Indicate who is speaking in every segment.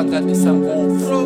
Speaker 1: phakamisa ngopfu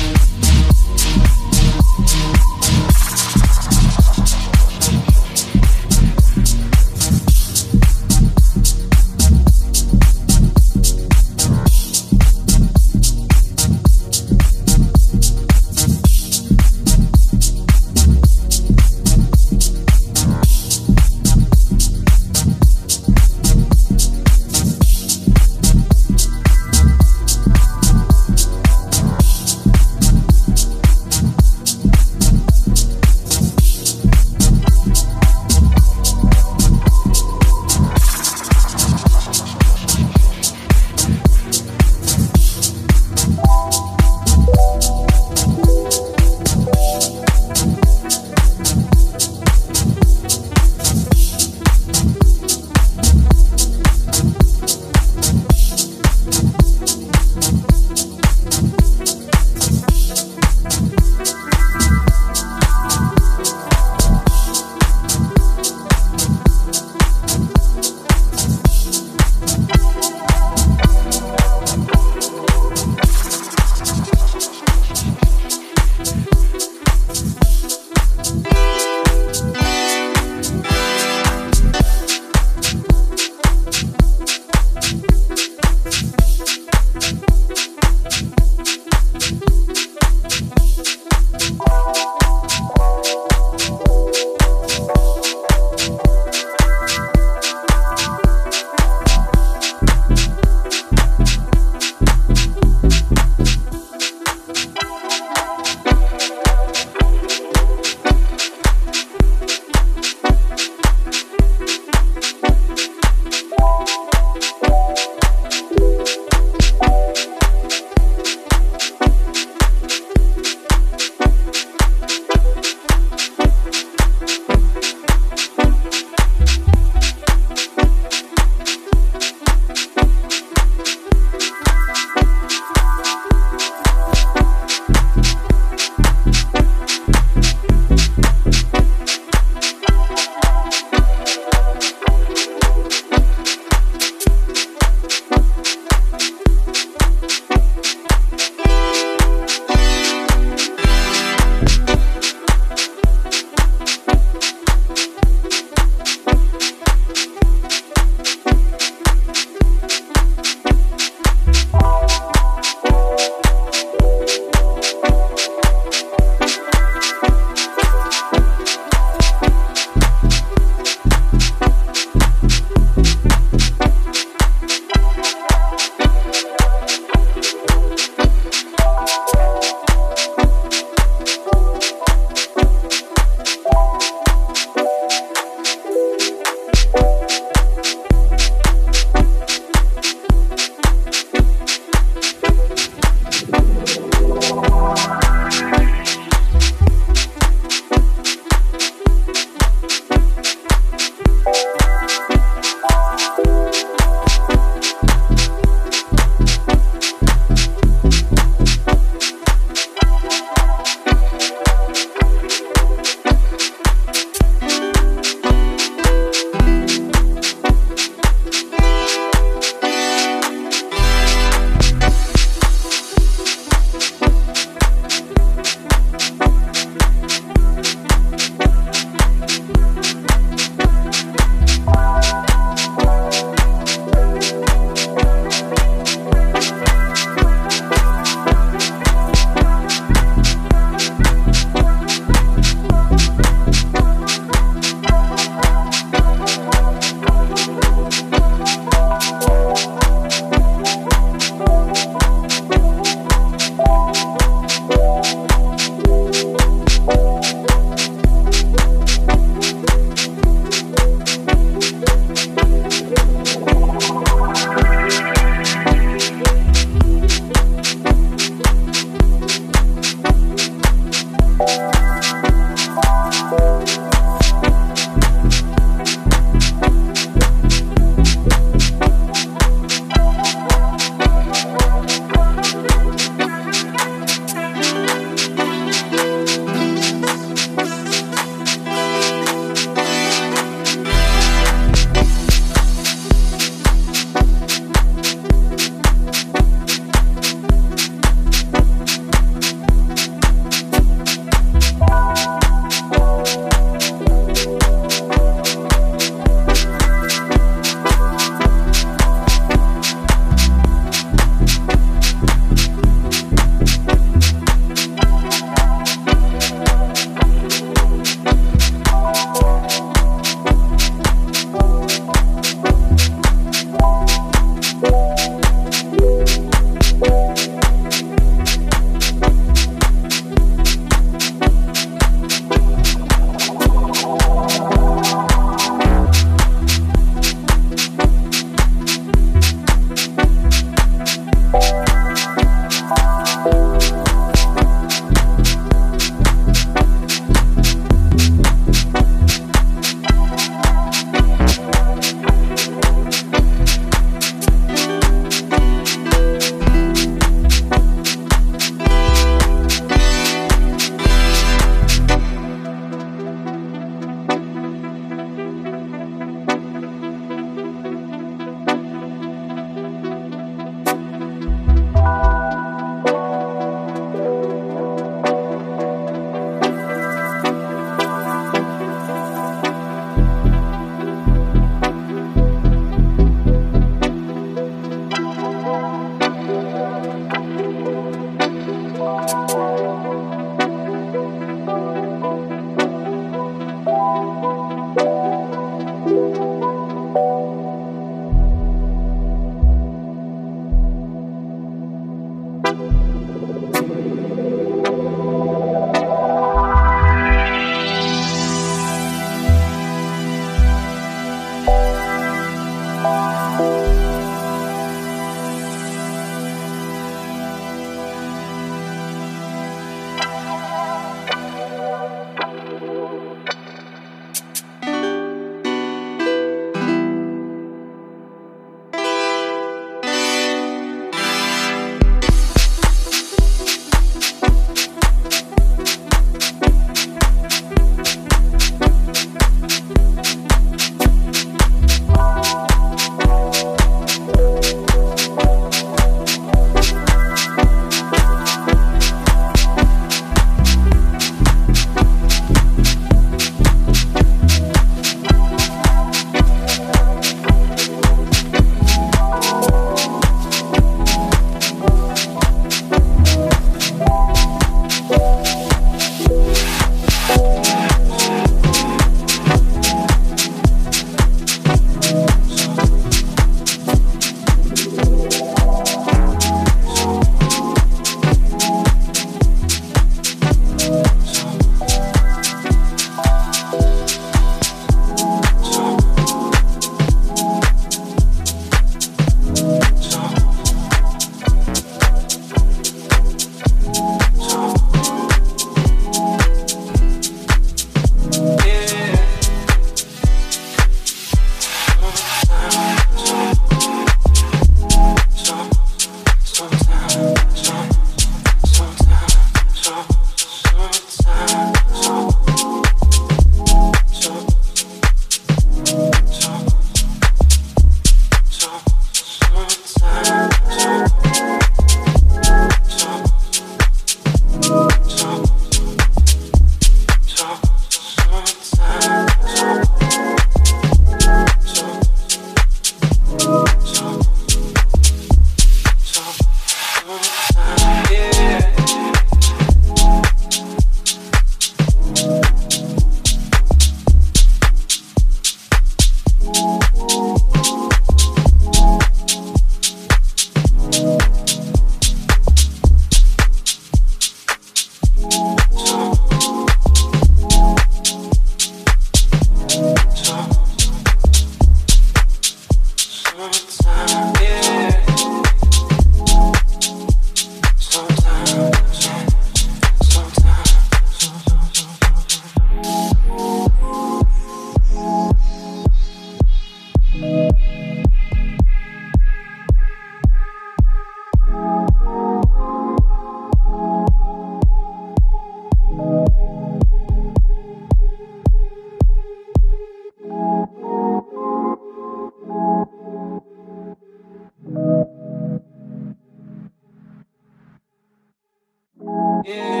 Speaker 1: Yeah.